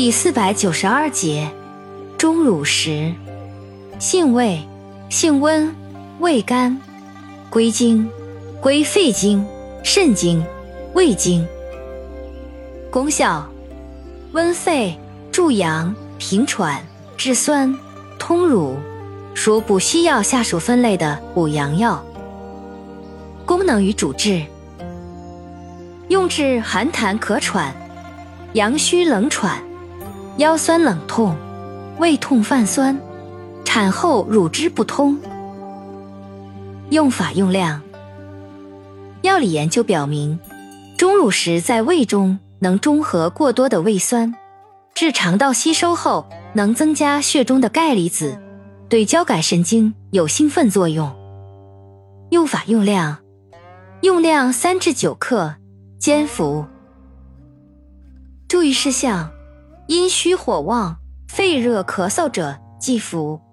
第四百九十二节，钟乳石，性味，性温，味甘，归经，归肺经、肾经、胃经。功效，温肺、助阳、平喘、治酸、通乳，属补虚药下属分类的补阳药。功能与主治，用治寒痰咳喘、阳虚冷喘。腰酸冷痛、胃痛泛酸、产后乳汁不通。用法用量。药理研究表明，钟乳石在胃中能中和过多的胃酸，至肠道吸收后能增加血中的钙离子，对交感神经有兴奋作用。用法用量：用量三至九克，煎服。注意事项。阴虚火旺、肺热咳嗽者忌服。